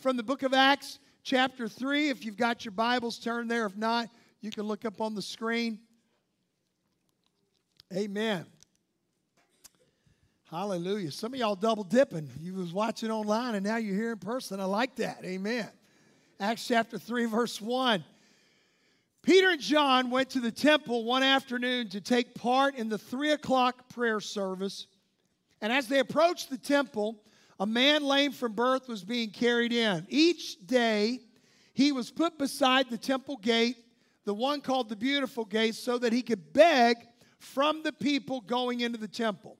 from the book of Acts, chapter 3. If you've got your Bibles, turn there. If not, you can look up on the screen. Amen. Hallelujah. Some of y'all double dipping. You was watching online and now you're here in person. I like that. Amen. Acts chapter 3, verse 1. Peter and John went to the temple one afternoon to take part in the three o'clock prayer service. And as they approached the temple, a man lame from birth was being carried in. Each day, he was put beside the temple gate, the one called the Beautiful Gate, so that he could beg from the people going into the temple.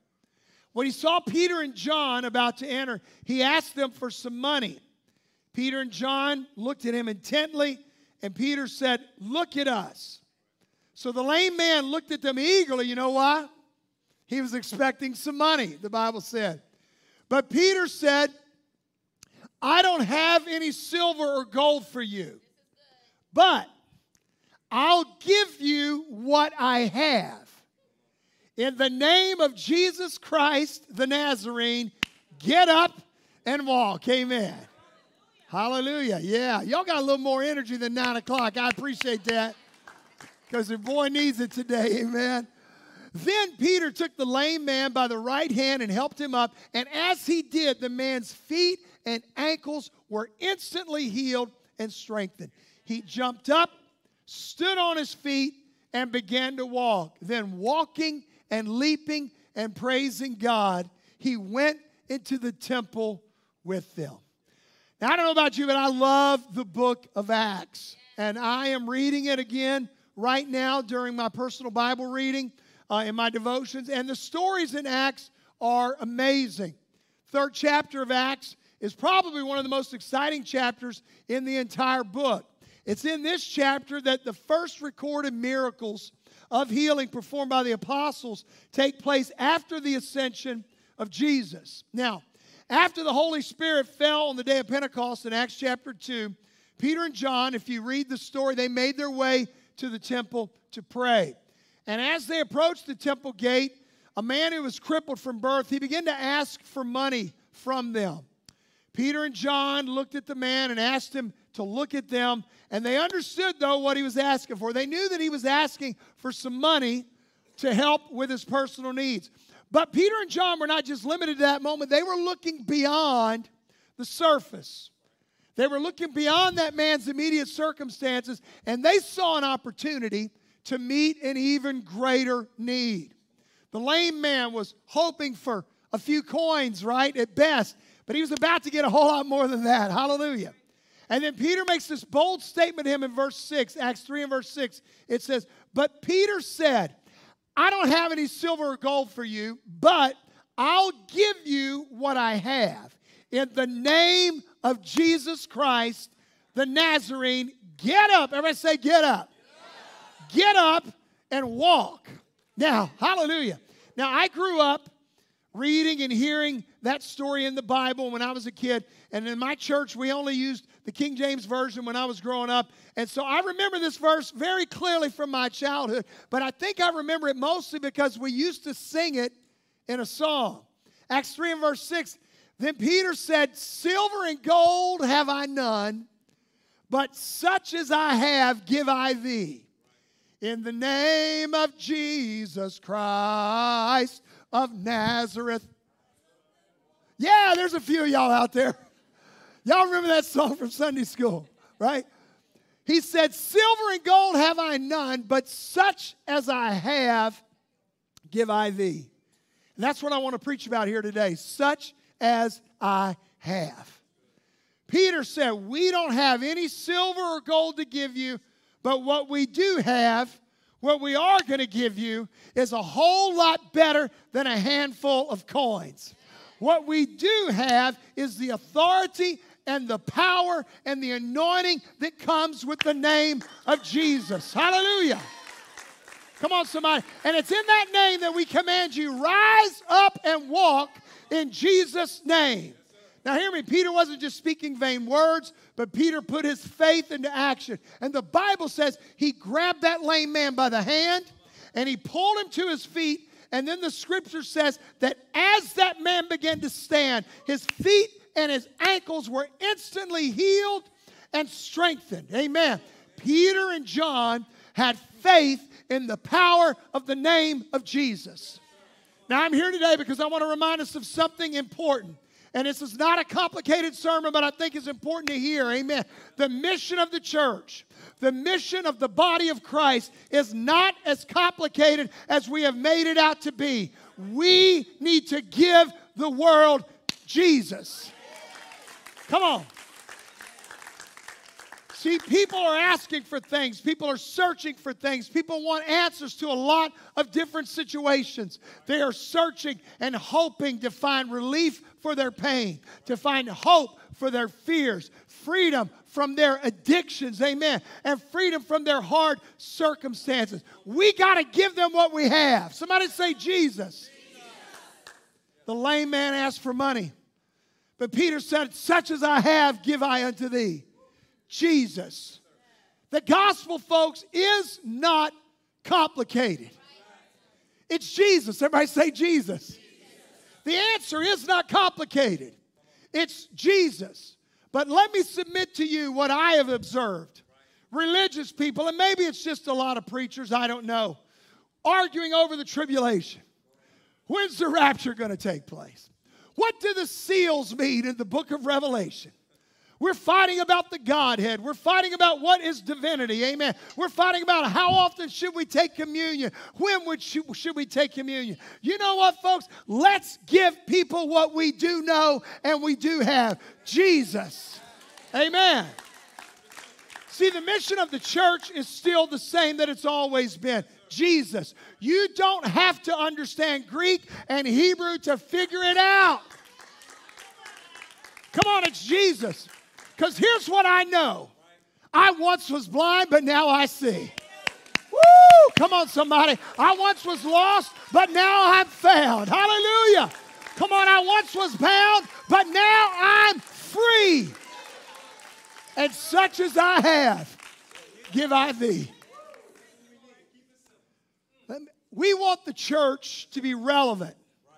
When he saw Peter and John about to enter, he asked them for some money. Peter and John looked at him intently, and Peter said, Look at us. So the lame man looked at them eagerly. You know why? He was expecting some money, the Bible said. But Peter said, I don't have any silver or gold for you, but I'll give you what I have. In the name of Jesus Christ the Nazarene, get up and walk. Amen. Hallelujah. Yeah, y'all got a little more energy than nine o'clock. I appreciate that because the boy needs it today. Amen. Then Peter took the lame man by the right hand and helped him up. And as he did, the man's feet and ankles were instantly healed and strengthened. He jumped up, stood on his feet, and began to walk. Then, walking and leaping and praising God, he went into the temple with them. Now, I don't know about you, but I love the book of Acts. And I am reading it again right now during my personal Bible reading uh, in my devotions. And the stories in Acts are amazing. Third chapter of Acts is probably one of the most exciting chapters in the entire book. It's in this chapter that the first recorded miracles of healing performed by the apostles take place after the ascension of Jesus. Now, after the Holy Spirit fell on the day of Pentecost in Acts chapter 2, Peter and John, if you read the story, they made their way to the temple to pray. And as they approached the temple gate, a man who was crippled from birth, he began to ask for money from them. Peter and John looked at the man and asked him to look at them, and they understood, though, what he was asking for. They knew that he was asking for some money to help with his personal needs. But Peter and John were not just limited to that moment, they were looking beyond the surface. They were looking beyond that man's immediate circumstances, and they saw an opportunity to meet an even greater need. The lame man was hoping for a few coins, right, at best, but he was about to get a whole lot more than that. Hallelujah. And then Peter makes this bold statement to him in verse 6, Acts 3 and verse 6. It says, But Peter said, I don't have any silver or gold for you, but I'll give you what I have. In the name of Jesus Christ, the Nazarene, get up. Everybody say, Get up get up and walk. Now, hallelujah. Now, I grew up reading and hearing that story in the Bible when I was a kid. And in my church, we only used the King James Version when I was growing up. And so I remember this verse very clearly from my childhood. But I think I remember it mostly because we used to sing it in a song. Acts 3 and verse 6. Then Peter said, Silver and gold have I none, but such as I have give I thee. In the name of Jesus Christ of Nazareth. Yeah, there's a few y'all out there. Y'all remember that song from Sunday school, right? He said, Silver and gold have I none, but such as I have give I thee. And that's what I want to preach about here today. Such as I have. Peter said, We don't have any silver or gold to give you, but what we do have, what we are going to give you, is a whole lot better than a handful of coins. What we do have is the authority and the power and the anointing that comes with the name of Jesus. Hallelujah. Come on, somebody. And it's in that name that we command you rise up and walk in Jesus' name. Now, hear me. Peter wasn't just speaking vain words, but Peter put his faith into action. And the Bible says he grabbed that lame man by the hand and he pulled him to his feet. And then the scripture says that as that man began to stand, his feet and his ankles were instantly healed and strengthened. Amen. Peter and John had faith in the power of the name of Jesus. Now, I'm here today because I want to remind us of something important. And this is not a complicated sermon, but I think it's important to hear. Amen. The mission of the church, the mission of the body of Christ is not as complicated as we have made it out to be. We need to give the world Jesus. Come on. See, people are asking for things. People are searching for things. People want answers to a lot of different situations. They are searching and hoping to find relief for their pain, to find hope for their fears, freedom from their addictions, amen, and freedom from their hard circumstances. We got to give them what we have. Somebody say, Jesus. The lame man asked for money, but Peter said, Such as I have, give I unto thee. Jesus. The gospel, folks, is not complicated. It's Jesus. Everybody say Jesus. The answer is not complicated. It's Jesus. But let me submit to you what I have observed. Religious people, and maybe it's just a lot of preachers, I don't know, arguing over the tribulation. When's the rapture going to take place? What do the seals mean in the book of Revelation? We're fighting about the Godhead. We're fighting about what is divinity. Amen. We're fighting about how often should we take communion? When would should, we take communion? You know what, folks? Let's give people what we do know and we do have Jesus. Amen. See, the mission of the church is still the same that it's always been. Jesus. You don't have to understand Greek and Hebrew to figure it out. Come on, it's Jesus. Because here's what I know I once was blind, but now I see. Woo! Come on, somebody. I once was lost, but now I'm found. Hallelujah. Come on, I once was bound, but now I'm free. And such as I have, give I thee. We want the church to be relevant.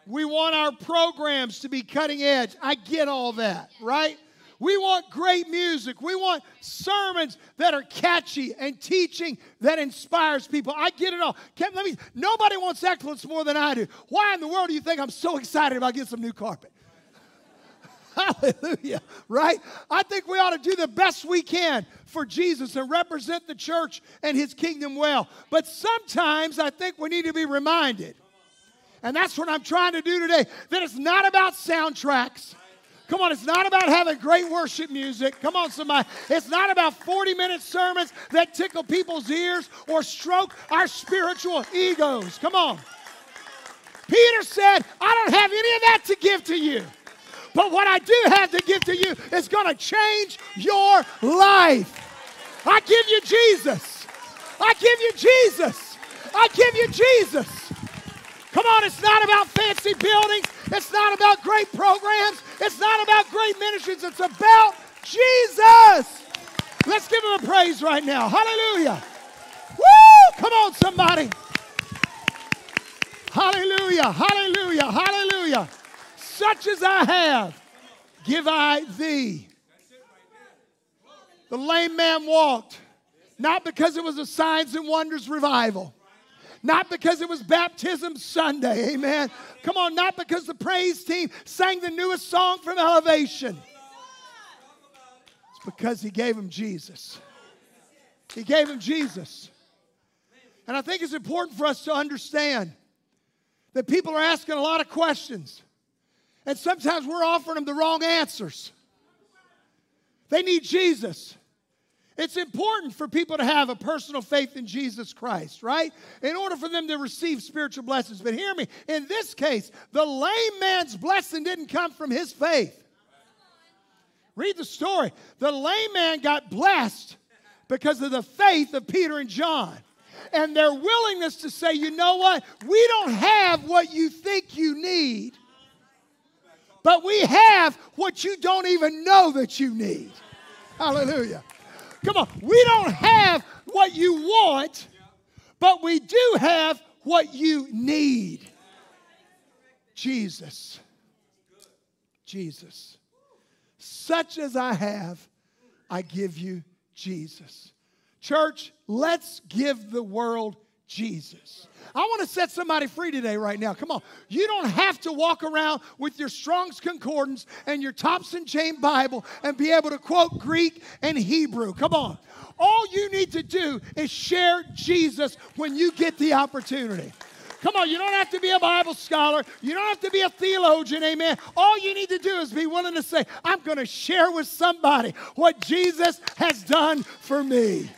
We want our programs to be cutting edge. I get all that, right? We want great music. We want sermons that are catchy and teaching that inspires people. I get it all. Let me, nobody wants excellence more than I do. Why in the world do you think I'm so excited about getting some new carpet? Hallelujah, right? I think we ought to do the best we can for Jesus and represent the church and his kingdom well. But sometimes I think we need to be reminded, and that's what I'm trying to do today, that it's not about soundtracks. Come on, it's not about having great worship music. Come on, somebody. It's not about 40 minute sermons that tickle people's ears or stroke our spiritual egos. Come on. Peter said, I don't have any of that to give to you. But what I do have to give to you is going to change your life. I give you Jesus. I give you Jesus. I give you Jesus. Come on, it's not about fancy buildings. It's not about great programs. It's not about great ministries. It's about Jesus. Let's give him a praise right now. Hallelujah. Woo! Come on, somebody. Hallelujah. Hallelujah. Hallelujah. Such as I have, give I thee. The lame man walked, not because it was a signs and wonders revival not because it was baptism Sunday, amen. Come on, not because the praise team sang the newest song from Elevation. It's because he gave him Jesus. He gave him Jesus. And I think it's important for us to understand that people are asking a lot of questions. And sometimes we're offering them the wrong answers. They need Jesus. It's important for people to have a personal faith in Jesus Christ, right? In order for them to receive spiritual blessings. But hear me, in this case, the lame man's blessing didn't come from his faith. Read the story. The lame man got blessed because of the faith of Peter and John and their willingness to say, you know what? We don't have what you think you need, but we have what you don't even know that you need. Hallelujah. Come on. We don't have what you want, but we do have what you need. Jesus. Jesus. Such as I have, I give you Jesus. Church, let's give the world Jesus. I want to set somebody free today, right now. Come on. You don't have to walk around with your Strong's Concordance and your Thompson Chain Bible and be able to quote Greek and Hebrew. Come on. All you need to do is share Jesus when you get the opportunity. Come on, you don't have to be a Bible scholar. You don't have to be a theologian, amen. All you need to do is be willing to say, I'm going to share with somebody what Jesus has done for me.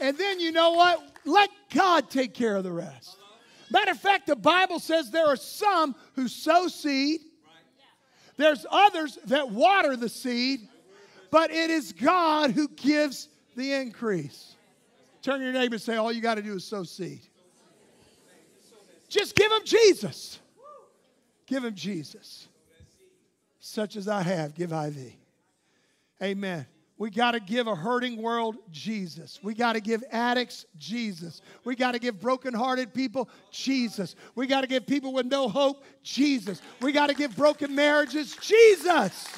And then you know what? Let God take care of the rest. Matter of fact, the Bible says there are some who sow seed, there's others that water the seed, but it is God who gives the increase. Turn your neighbor and say, All you got to do is sow seed. Just give him Jesus. Give him Jesus. Such as I have, give I thee. Amen. We got to give a hurting world Jesus. We got to give addicts Jesus. We got to give brokenhearted people Jesus. We got to give people with no hope Jesus. We got to give broken marriages Jesus.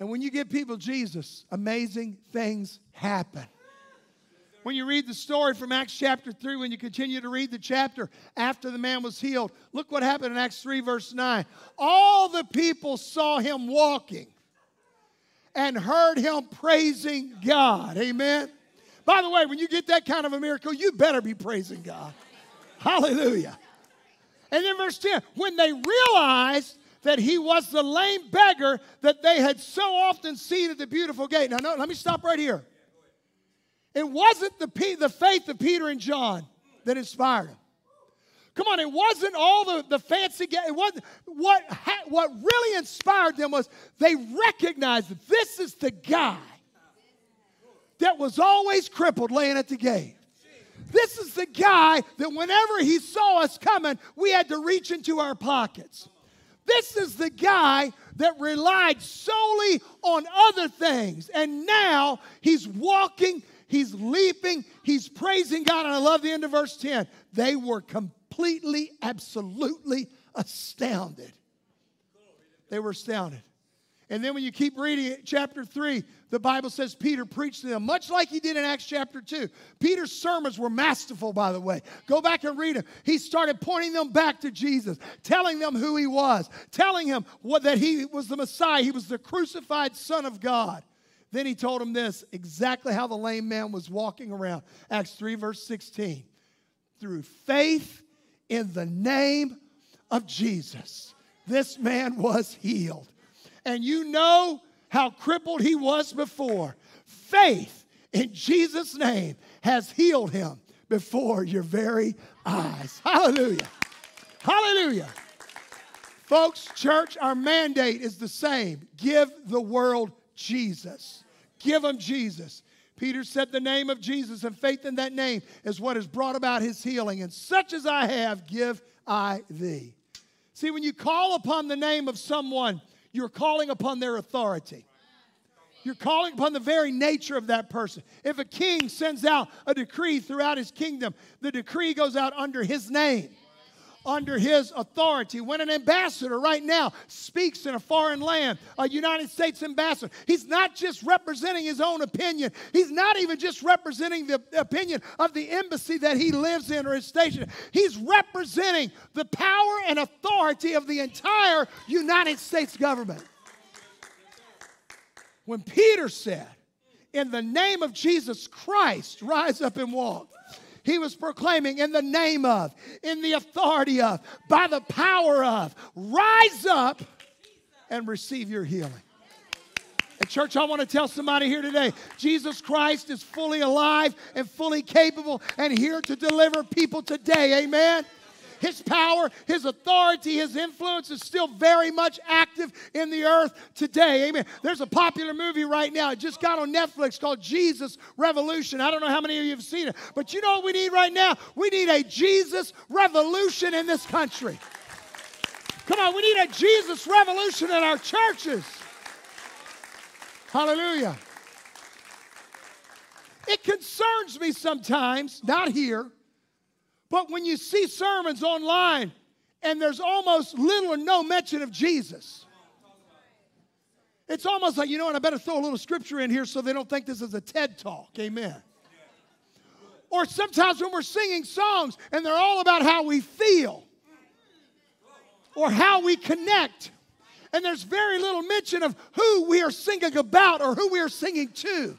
And when you give people Jesus, amazing things happen. When you read the story from Acts chapter 3, when you continue to read the chapter after the man was healed, look what happened in Acts 3, verse 9. All the people saw him walking and heard him praising God. Amen. By the way, when you get that kind of a miracle, you better be praising God. Hallelujah. And then verse 10 when they realized that he was the lame beggar that they had so often seen at the beautiful gate. Now, no, let me stop right here. It wasn't the, the faith of Peter and John that inspired him. Come on, it wasn't all the, the fancy, it wasn't, what, what really inspired them was they recognized that this is the guy that was always crippled laying at the gate. This is the guy that whenever he saw us coming, we had to reach into our pockets. This is the guy that relied solely on other things. And now he's walking He's leaping, he's praising God. And I love the end of verse 10. They were completely, absolutely astounded. They were astounded. And then when you keep reading it, chapter 3, the Bible says Peter preached to them, much like he did in Acts chapter 2. Peter's sermons were masterful, by the way. Go back and read them. He started pointing them back to Jesus, telling them who he was, telling him what, that he was the Messiah, he was the crucified Son of God. Then he told him this exactly how the lame man was walking around. Acts 3, verse 16. Through faith in the name of Jesus, this man was healed. And you know how crippled he was before. Faith in Jesus' name has healed him before your very eyes. Hallelujah. Hallelujah. Folks, church, our mandate is the same give the world Jesus. Give them Jesus. Peter said, The name of Jesus and faith in that name is what has brought about his healing. And such as I have, give I thee. See, when you call upon the name of someone, you're calling upon their authority. You're calling upon the very nature of that person. If a king sends out a decree throughout his kingdom, the decree goes out under his name under his authority. When an ambassador right now speaks in a foreign land, a United States ambassador, he's not just representing his own opinion. He's not even just representing the opinion of the embassy that he lives in or is stationed. He's representing the power and authority of the entire United States government. When Peter said, in the name of Jesus Christ, rise up and walk. He was proclaiming in the name of, in the authority of, by the power of. Rise up and receive your healing. And, church, I want to tell somebody here today Jesus Christ is fully alive and fully capable and here to deliver people today. Amen. His power, his authority, his influence is still very much active in the earth today. Amen. There's a popular movie right now. It just got on Netflix called Jesus Revolution. I don't know how many of you have seen it, but you know what we need right now? We need a Jesus revolution in this country. Come on, we need a Jesus revolution in our churches. Hallelujah. It concerns me sometimes, not here, but when you see sermons online and there's almost little or no mention of Jesus. It's almost like, you know what, I better throw a little scripture in here so they don't think this is a TED talk. Amen. Or sometimes when we're singing songs and they're all about how we feel or how we connect. And there's very little mention of who we are singing about or who we are singing to.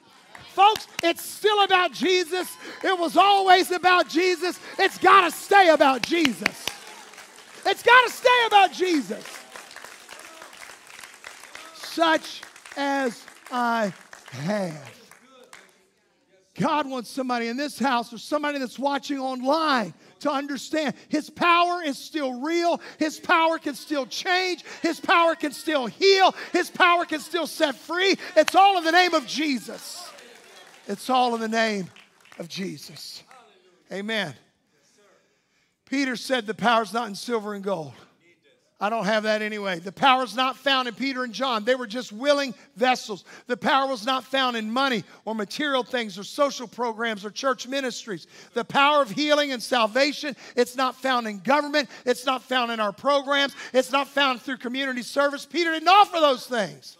Folks, it's still about Jesus. It was always about Jesus. It's got to stay about Jesus. It's got to stay about Jesus. Such as I have. God wants somebody in this house or somebody that's watching online to understand His power is still real. His power can still change. His power can still heal. His power can still set free. It's all in the name of Jesus. It's all in the name of Jesus. Amen. Peter said the power's not in silver and gold. I don't have that anyway. The power is not found in Peter and John. They were just willing vessels. The power was not found in money or material things or social programs or church ministries. The power of healing and salvation, it's not found in government. It's not found in our programs. It's not found through community service. Peter didn't offer those things.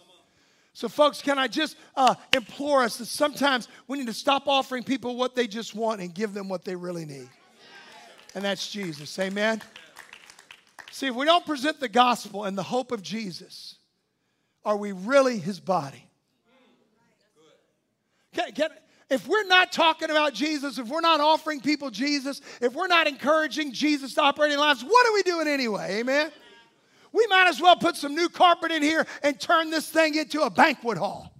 So, folks, can I just uh, implore us that sometimes we need to stop offering people what they just want and give them what they really need? And that's Jesus. Amen? See, if we don't present the gospel and the hope of Jesus, are we really his body? Can, can, if we're not talking about Jesus, if we're not offering people Jesus, if we're not encouraging Jesus to operate in lives, what are we doing anyway? Amen? We might as well put some new carpet in here and turn this thing into a banquet hall.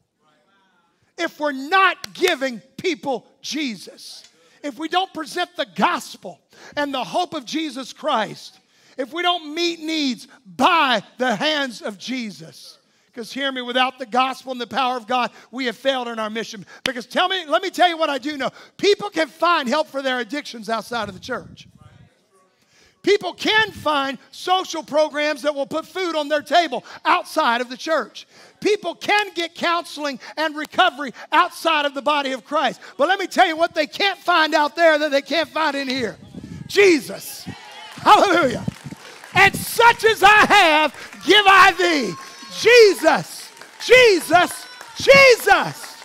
If we're not giving people Jesus, if we don't present the gospel and the hope of Jesus Christ, if we don't meet needs by the hands of Jesus, because hear me, without the gospel and the power of God, we have failed in our mission. Because tell me, let me tell you what I do know. People can find help for their addictions outside of the church. People can find social programs that will put food on their table outside of the church. People can get counseling and recovery outside of the body of Christ. But let me tell you what they can't find out there that they can't find in here Jesus. Hallelujah. And such as I have, give I thee. Jesus. Jesus. Jesus.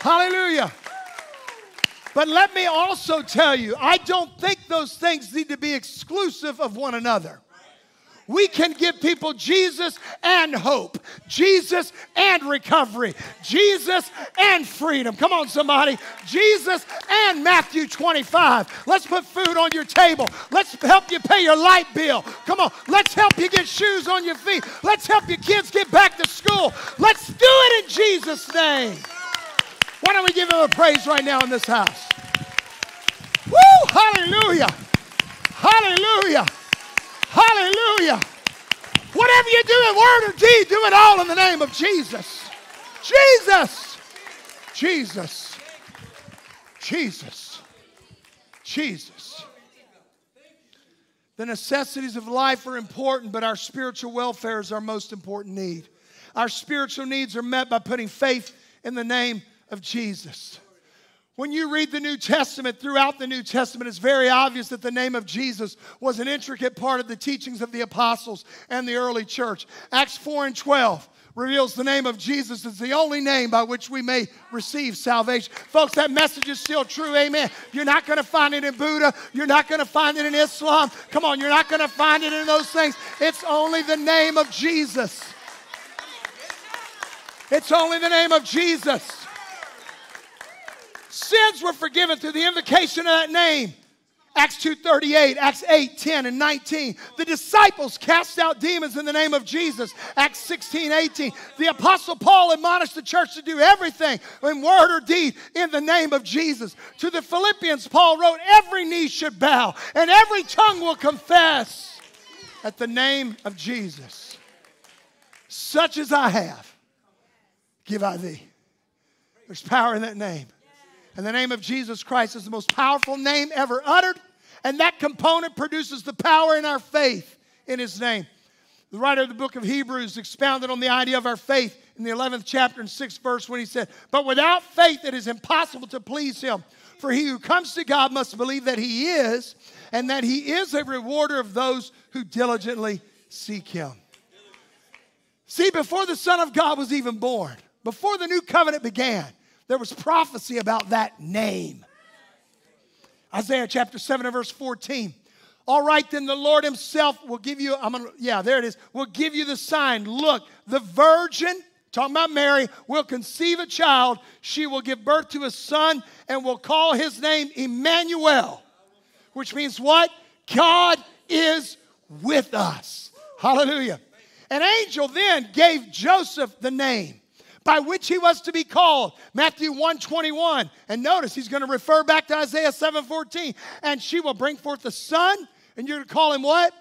Hallelujah. But let me also tell you, I don't think those things need to be exclusive of one another. We can give people Jesus and hope, Jesus and recovery, Jesus and freedom. Come on, somebody. Jesus and Matthew 25. Let's put food on your table. Let's help you pay your light bill. Come on. Let's help you get shoes on your feet. Let's help your kids get back to school. Let's do it in Jesus' name. Why don't we give him a praise right now in this house? Woo! Hallelujah! Hallelujah! Hallelujah! Whatever you do in word or deed, do it all in the name of Jesus. Jesus! Jesus! Jesus! Jesus! The necessities of life are important, but our spiritual welfare is our most important need. Our spiritual needs are met by putting faith in the name of Jesus. When you read the New Testament, throughout the New Testament, it's very obvious that the name of Jesus was an intricate part of the teachings of the apostles and the early church. Acts 4 and 12 reveals the name of Jesus is the only name by which we may receive salvation. Folks, that message is still true. Amen. You're not going to find it in Buddha. You're not going to find it in Islam. Come on, you're not going to find it in those things. It's only the name of Jesus. It's only the name of Jesus. Sins were forgiven through the invocation of that name. Acts 2:38, Acts 8, 10, and 19. The disciples cast out demons in the name of Jesus. Acts 16, 18. The apostle Paul admonished the church to do everything in word or deed in the name of Jesus. To the Philippians, Paul wrote, Every knee should bow and every tongue will confess at the name of Jesus. Such as I have, give I thee. There's power in that name. And the name of Jesus Christ is the most powerful name ever uttered, and that component produces the power in our faith in his name. The writer of the book of Hebrews expounded on the idea of our faith in the 11th chapter and 6th verse when he said, But without faith it is impossible to please him. For he who comes to God must believe that he is, and that he is a rewarder of those who diligently seek him. See, before the Son of God was even born, before the new covenant began, there was prophecy about that name. Isaiah chapter 7 and verse 14. All right, then the Lord Himself will give you, I'm gonna, yeah, there it is, will give you the sign. Look, the virgin, talking about Mary, will conceive a child. She will give birth to a son and will call his name Emmanuel, which means what? God is with us. Hallelujah. An angel then gave Joseph the name by which he was to be called. Matthew 121. And notice he's going to refer back to Isaiah 7:14. And she will bring forth a son, and you're going to call him what?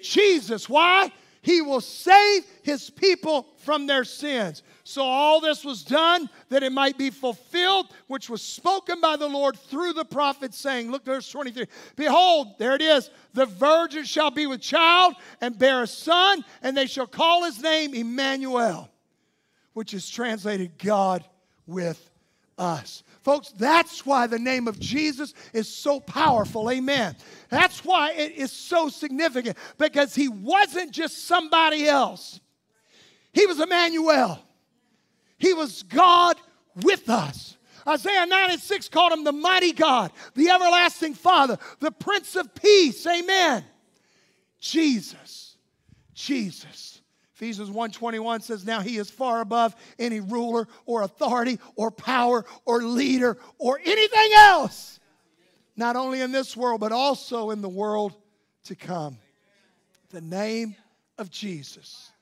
Jesus. Jesus. Why? He will save his people from their sins. So all this was done that it might be fulfilled, which was spoken by the Lord through the prophet, saying, Look, verse 23. Behold, there it is. The virgin shall be with child and bear a son, and they shall call his name Emmanuel which is translated God with us. Folks, that's why the name of Jesus is so powerful. Amen. That's why it is so significant because he wasn't just somebody else, he was Emmanuel. He was God with us. Isaiah 9 and 6 called him the mighty God, the everlasting Father, the Prince of Peace. Amen. Jesus. Jesus Ephesians 1:21 says now he is far above any ruler or authority or power or leader or anything else. Not only in this world but also in the world to come. The name of Jesus.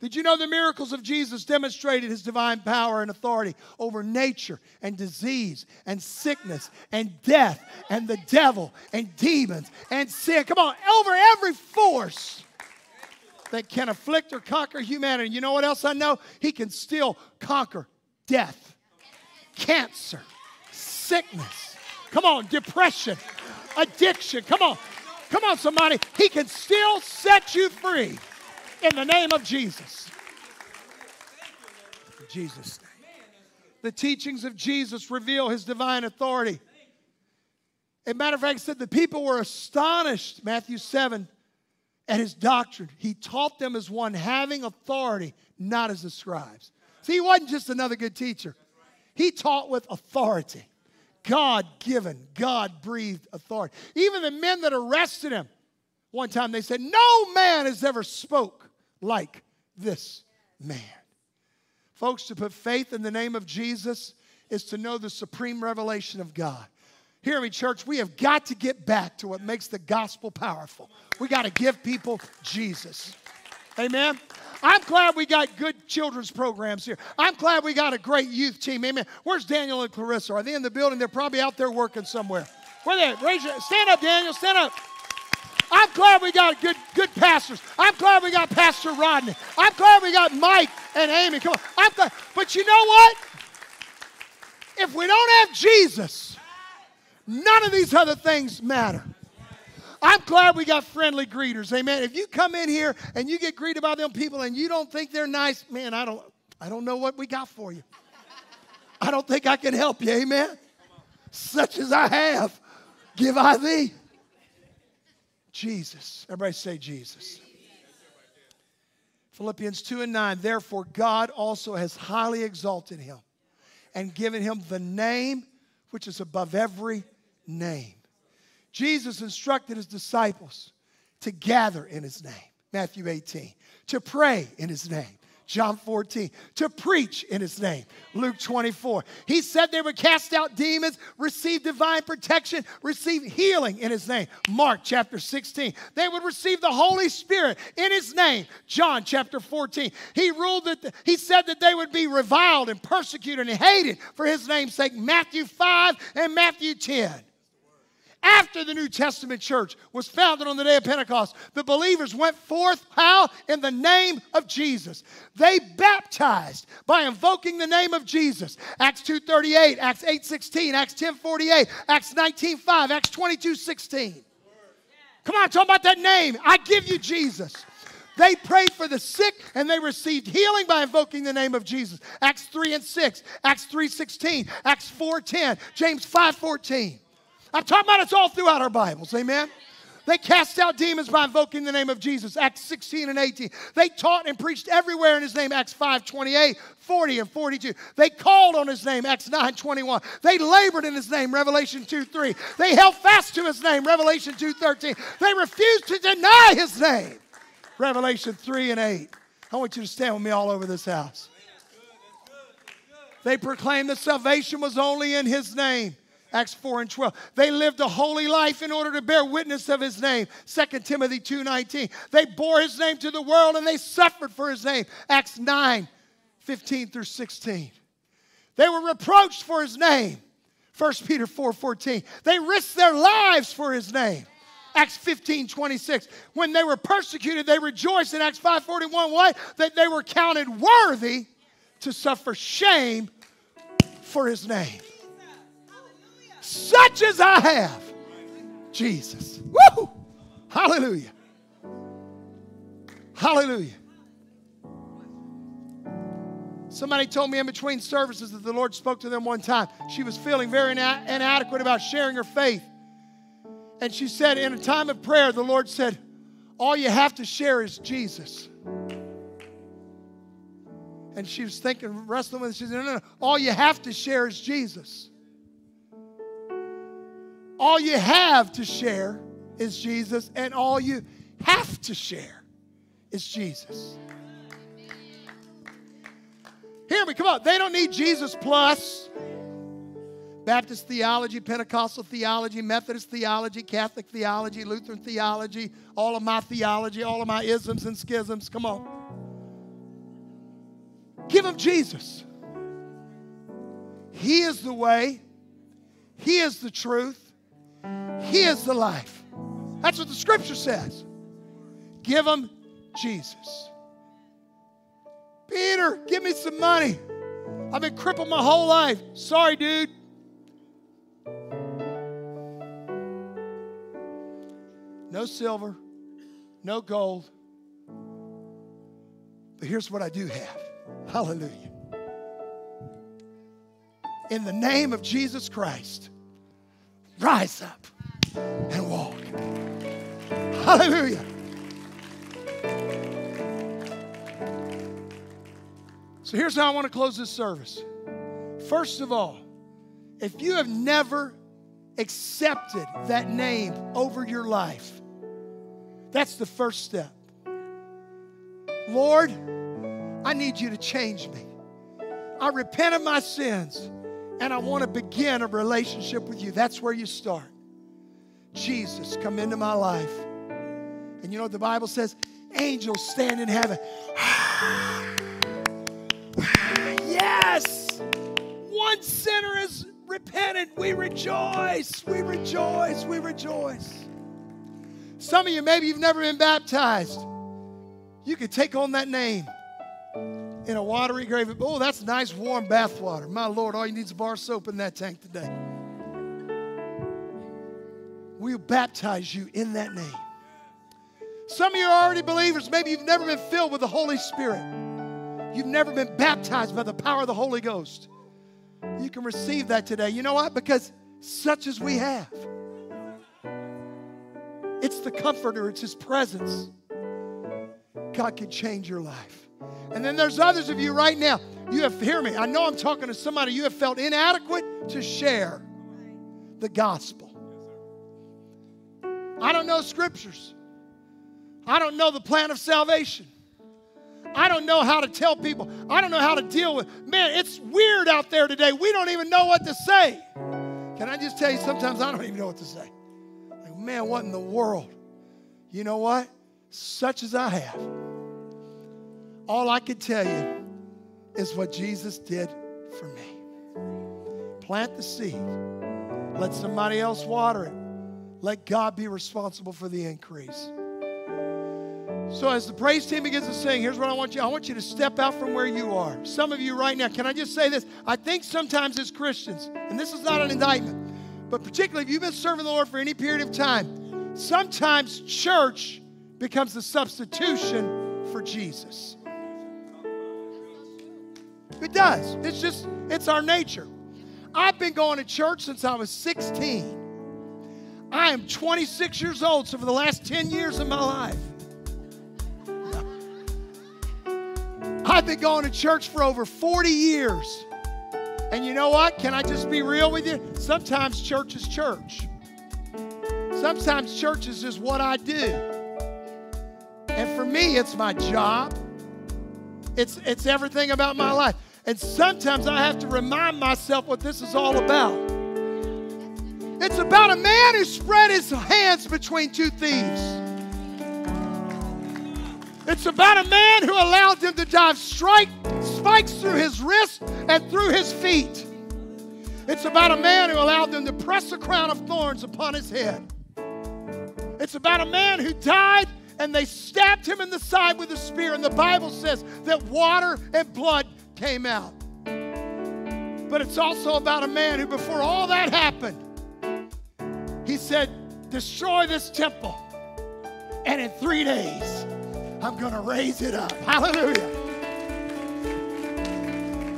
Did you know the miracles of Jesus demonstrated his divine power and authority over nature and disease and sickness and death and the devil and demons and sin? Come on, over every force that can afflict or conquer humanity. You know what else I know? He can still conquer death, cancer, sickness. Come on, depression, addiction. Come on. Come on, somebody. He can still set you free in the name of Jesus. Jesus' name. The teachings of Jesus reveal his divine authority. As a matter of fact, said the people were astonished, Matthew 7, at his doctrine. He taught them as one having authority, not as the scribes. See, he wasn't just another good teacher, he taught with authority. God given, God breathed authority. Even the men that arrested him, one time they said, No man has ever spoke like this man. Folks, to put faith in the name of Jesus is to know the supreme revelation of God. Hear me, church, we have got to get back to what makes the gospel powerful. We got to give people Jesus. Amen. I'm glad we got good children's programs here. I'm glad we got a great youth team. Amen. Where's Daniel and Clarissa? Are they in the building? They're probably out there working somewhere. Where they? Raise your stand up, Daniel. Stand up. I'm glad we got good, good pastors. I'm glad we got Pastor Rodney. I'm glad we got Mike and Amy. Come on. I'm glad. But you know what? If we don't have Jesus, None of these other things matter. I'm glad we got friendly greeters. Amen. If you come in here and you get greeted by them people and you don't think they're nice, man, I don't I don't know what we got for you. I don't think I can help you. Amen. Such as I have, give I thee. Jesus. Everybody say Jesus. Philippians 2 and 9. Therefore, God also has highly exalted him and given him the name which is above every name. Jesus instructed his disciples to gather in his name, Matthew 18, to pray in his name, John 14. To preach in his name, Luke 24. He said they would cast out demons, receive divine protection, receive healing in his name, Mark chapter 16. They would receive the Holy Spirit in his name, John chapter 14. He ruled that, he said that they would be reviled and persecuted and hated for his name's sake, Matthew 5 and Matthew 10 after the New Testament church was founded on the day of Pentecost, the believers went forth how? In the name of Jesus. They baptized by invoking the name of Jesus. Acts 2:38, Acts 8:16, Acts 10:48, Acts 19:5, Acts 22:16. Come on, talk about that name. I give you Jesus. They prayed for the sick and they received healing by invoking the name of Jesus. Acts 3 and 6, Acts 3:16, Acts 4:10, James 5:14. I'm talking about it's all throughout our Bibles. Amen. They cast out demons by invoking the name of Jesus, Acts 16 and 18. They taught and preached everywhere in his name, Acts 5, 28, 40, and 42. They called on his name, Acts 9, 21. They labored in his name, Revelation 2, 3. They held fast to his name, Revelation 2, 13. They refused to deny his name, Revelation 3 and 8. I want you to stand with me all over this house. They proclaimed that salvation was only in his name. Acts 4 and 12. They lived a holy life in order to bear witness of his name. 2 Timothy 2:19. They bore his name to the world and they suffered for his name. Acts 9, 15 through 16. They were reproached for his name. 1 Peter 4 14. They risked their lives for his name. Acts 15, 26. When they were persecuted, they rejoiced in Acts 5 41. What? That they were counted worthy to suffer shame for his name such as I have. Jesus. Woo! Hallelujah. Hallelujah. Somebody told me in between services that the Lord spoke to them one time. She was feeling very ina- inadequate about sharing her faith. And she said, in a time of prayer, the Lord said, All you have to share is Jesus. And she was thinking, wrestling with it. She said, No, no, no. All you have to share is Jesus. All you have to share is Jesus, and all you have to share is Jesus. Hear me, come on. They don't need Jesus plus Baptist theology, Pentecostal theology, Methodist theology, Catholic theology, Lutheran theology, all of my theology, all of my isms and schisms. Come on. Give them Jesus. He is the way, He is the truth, he is the life. That's what the scripture says. Give him Jesus. Peter, give me some money. I've been crippled my whole life. Sorry, dude. No silver, no gold. But here's what I do have. Hallelujah. In the name of Jesus Christ, rise up and walk. Hallelujah. So here's how I want to close this service. First of all, if you have never accepted that name over your life, that's the first step. Lord, I need you to change me. I repent of my sins and I want to begin a relationship with you. That's where you start. Jesus, come into my life. And you know what the Bible says? Angels stand in heaven. yes! One sinner is repented. We rejoice. We rejoice. We rejoice. Some of you, maybe you've never been baptized. You could take on that name in a watery grave. Oh, that's nice warm bath water. My Lord, all you need is a bar soap in that tank today we'll baptize you in that name. Some of you are already believers. Maybe you've never been filled with the Holy Spirit. You've never been baptized by the power of the Holy Ghost. You can receive that today. You know what? Because such as we have. It's the comforter, it's his presence. God can change your life. And then there's others of you right now. You have hear me. I know I'm talking to somebody you have felt inadequate to share the gospel. I don't know scriptures. I don't know the plan of salvation. I don't know how to tell people. I don't know how to deal with. Man, it's weird out there today. We don't even know what to say. Can I just tell you, sometimes I don't even know what to say. Like, man, what in the world? You know what? Such as I have, all I can tell you is what Jesus did for me. Plant the seed, let somebody else water it, let God be responsible for the increase. So as the praise team begins to sing, here's what I want you. I want you to step out from where you are. Some of you right now, can I just say this? I think sometimes as Christians, and this is not an indictment, but particularly if you've been serving the Lord for any period of time, sometimes church becomes the substitution for Jesus. It does. It's just, it's our nature. I've been going to church since I was 16. I am 26 years old, so for the last 10 years of my life, I've been going to church for over 40 years. And you know what? Can I just be real with you? Sometimes church is church. Sometimes church is just what I do. And for me, it's my job. It's, it's everything about my life. And sometimes I have to remind myself what this is all about. It's about a man who spread his hands between two thieves. It's about a man who allowed them to dive strike, spikes through his wrist and through his feet. It's about a man who allowed them to press a crown of thorns upon his head. It's about a man who died and they stabbed him in the side with a spear. And the Bible says that water and blood came out. But it's also about a man who, before all that happened, he said, Destroy this temple, and in three days, I'm going to raise it up. Hallelujah.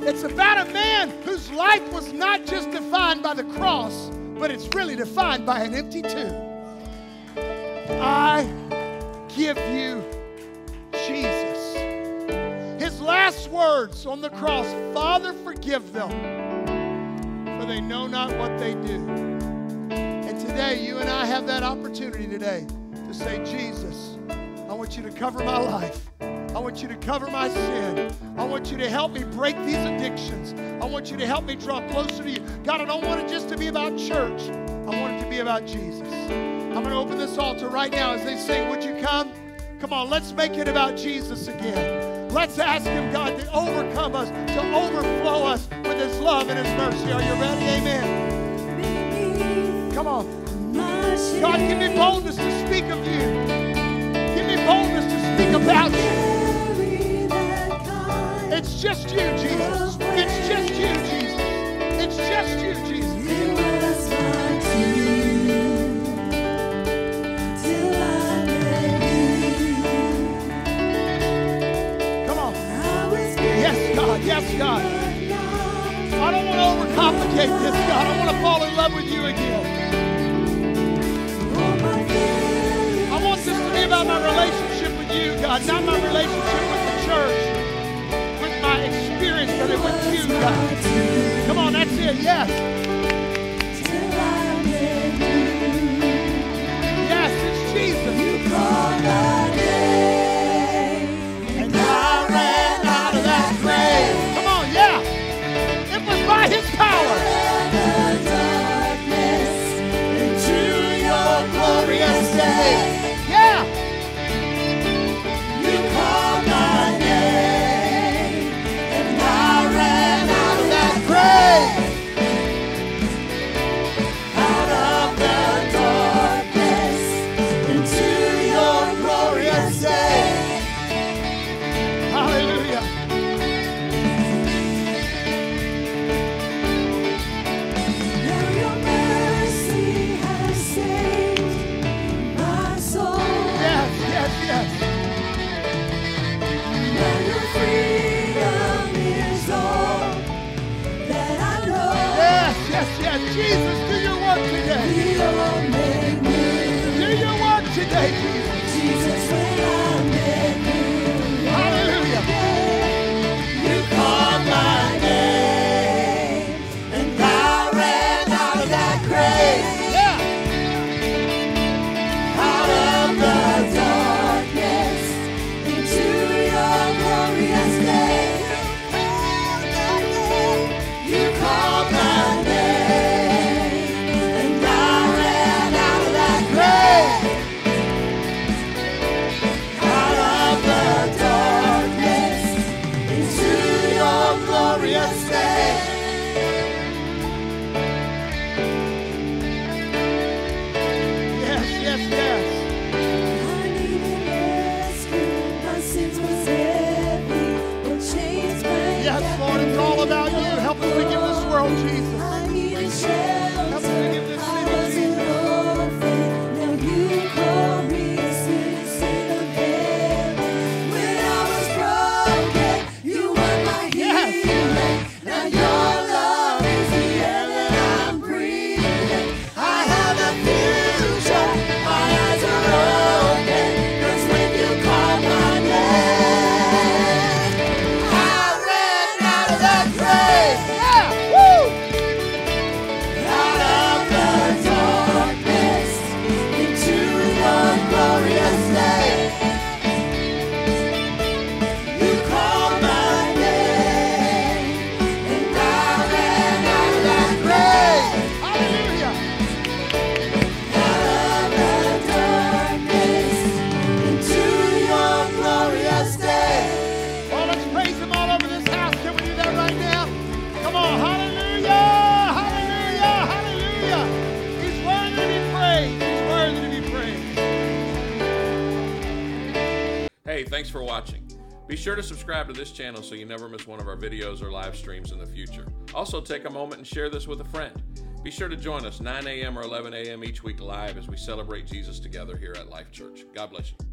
It's about a man whose life was not just defined by the cross, but it's really defined by an empty tomb. I give you Jesus. His last words on the cross Father, forgive them, for they know not what they do. Today, you and I have that opportunity today to say, Jesus, I want you to cover my life. I want you to cover my sin. I want you to help me break these addictions. I want you to help me draw closer to you. God, I don't want it just to be about church. I want it to be about Jesus. I'm going to open this altar right now as they sing. Would you come? Come on, let's make it about Jesus again. Let's ask Him, God, to overcome us, to overflow us with His love and His mercy. Are you ready? Amen. Come on. God, give me boldness to speak of you. Give me boldness to speak about you. It's just you, Jesus. It's just you, Jesus. It's just you, Jesus. Come on. Yes, God. Yes, God. I don't want to overcomplicate this, God. I want to fall in love with you again. Not my relationship with the church, with my experience, but it with you, God. Come on, that's it. Yes, Jesus. this channel so you never miss one of our videos or live streams in the future. Also, take a moment and share this with a friend. Be sure to join us 9 a.m. or 11 a.m. each week live as we celebrate Jesus together here at Life Church. God bless you.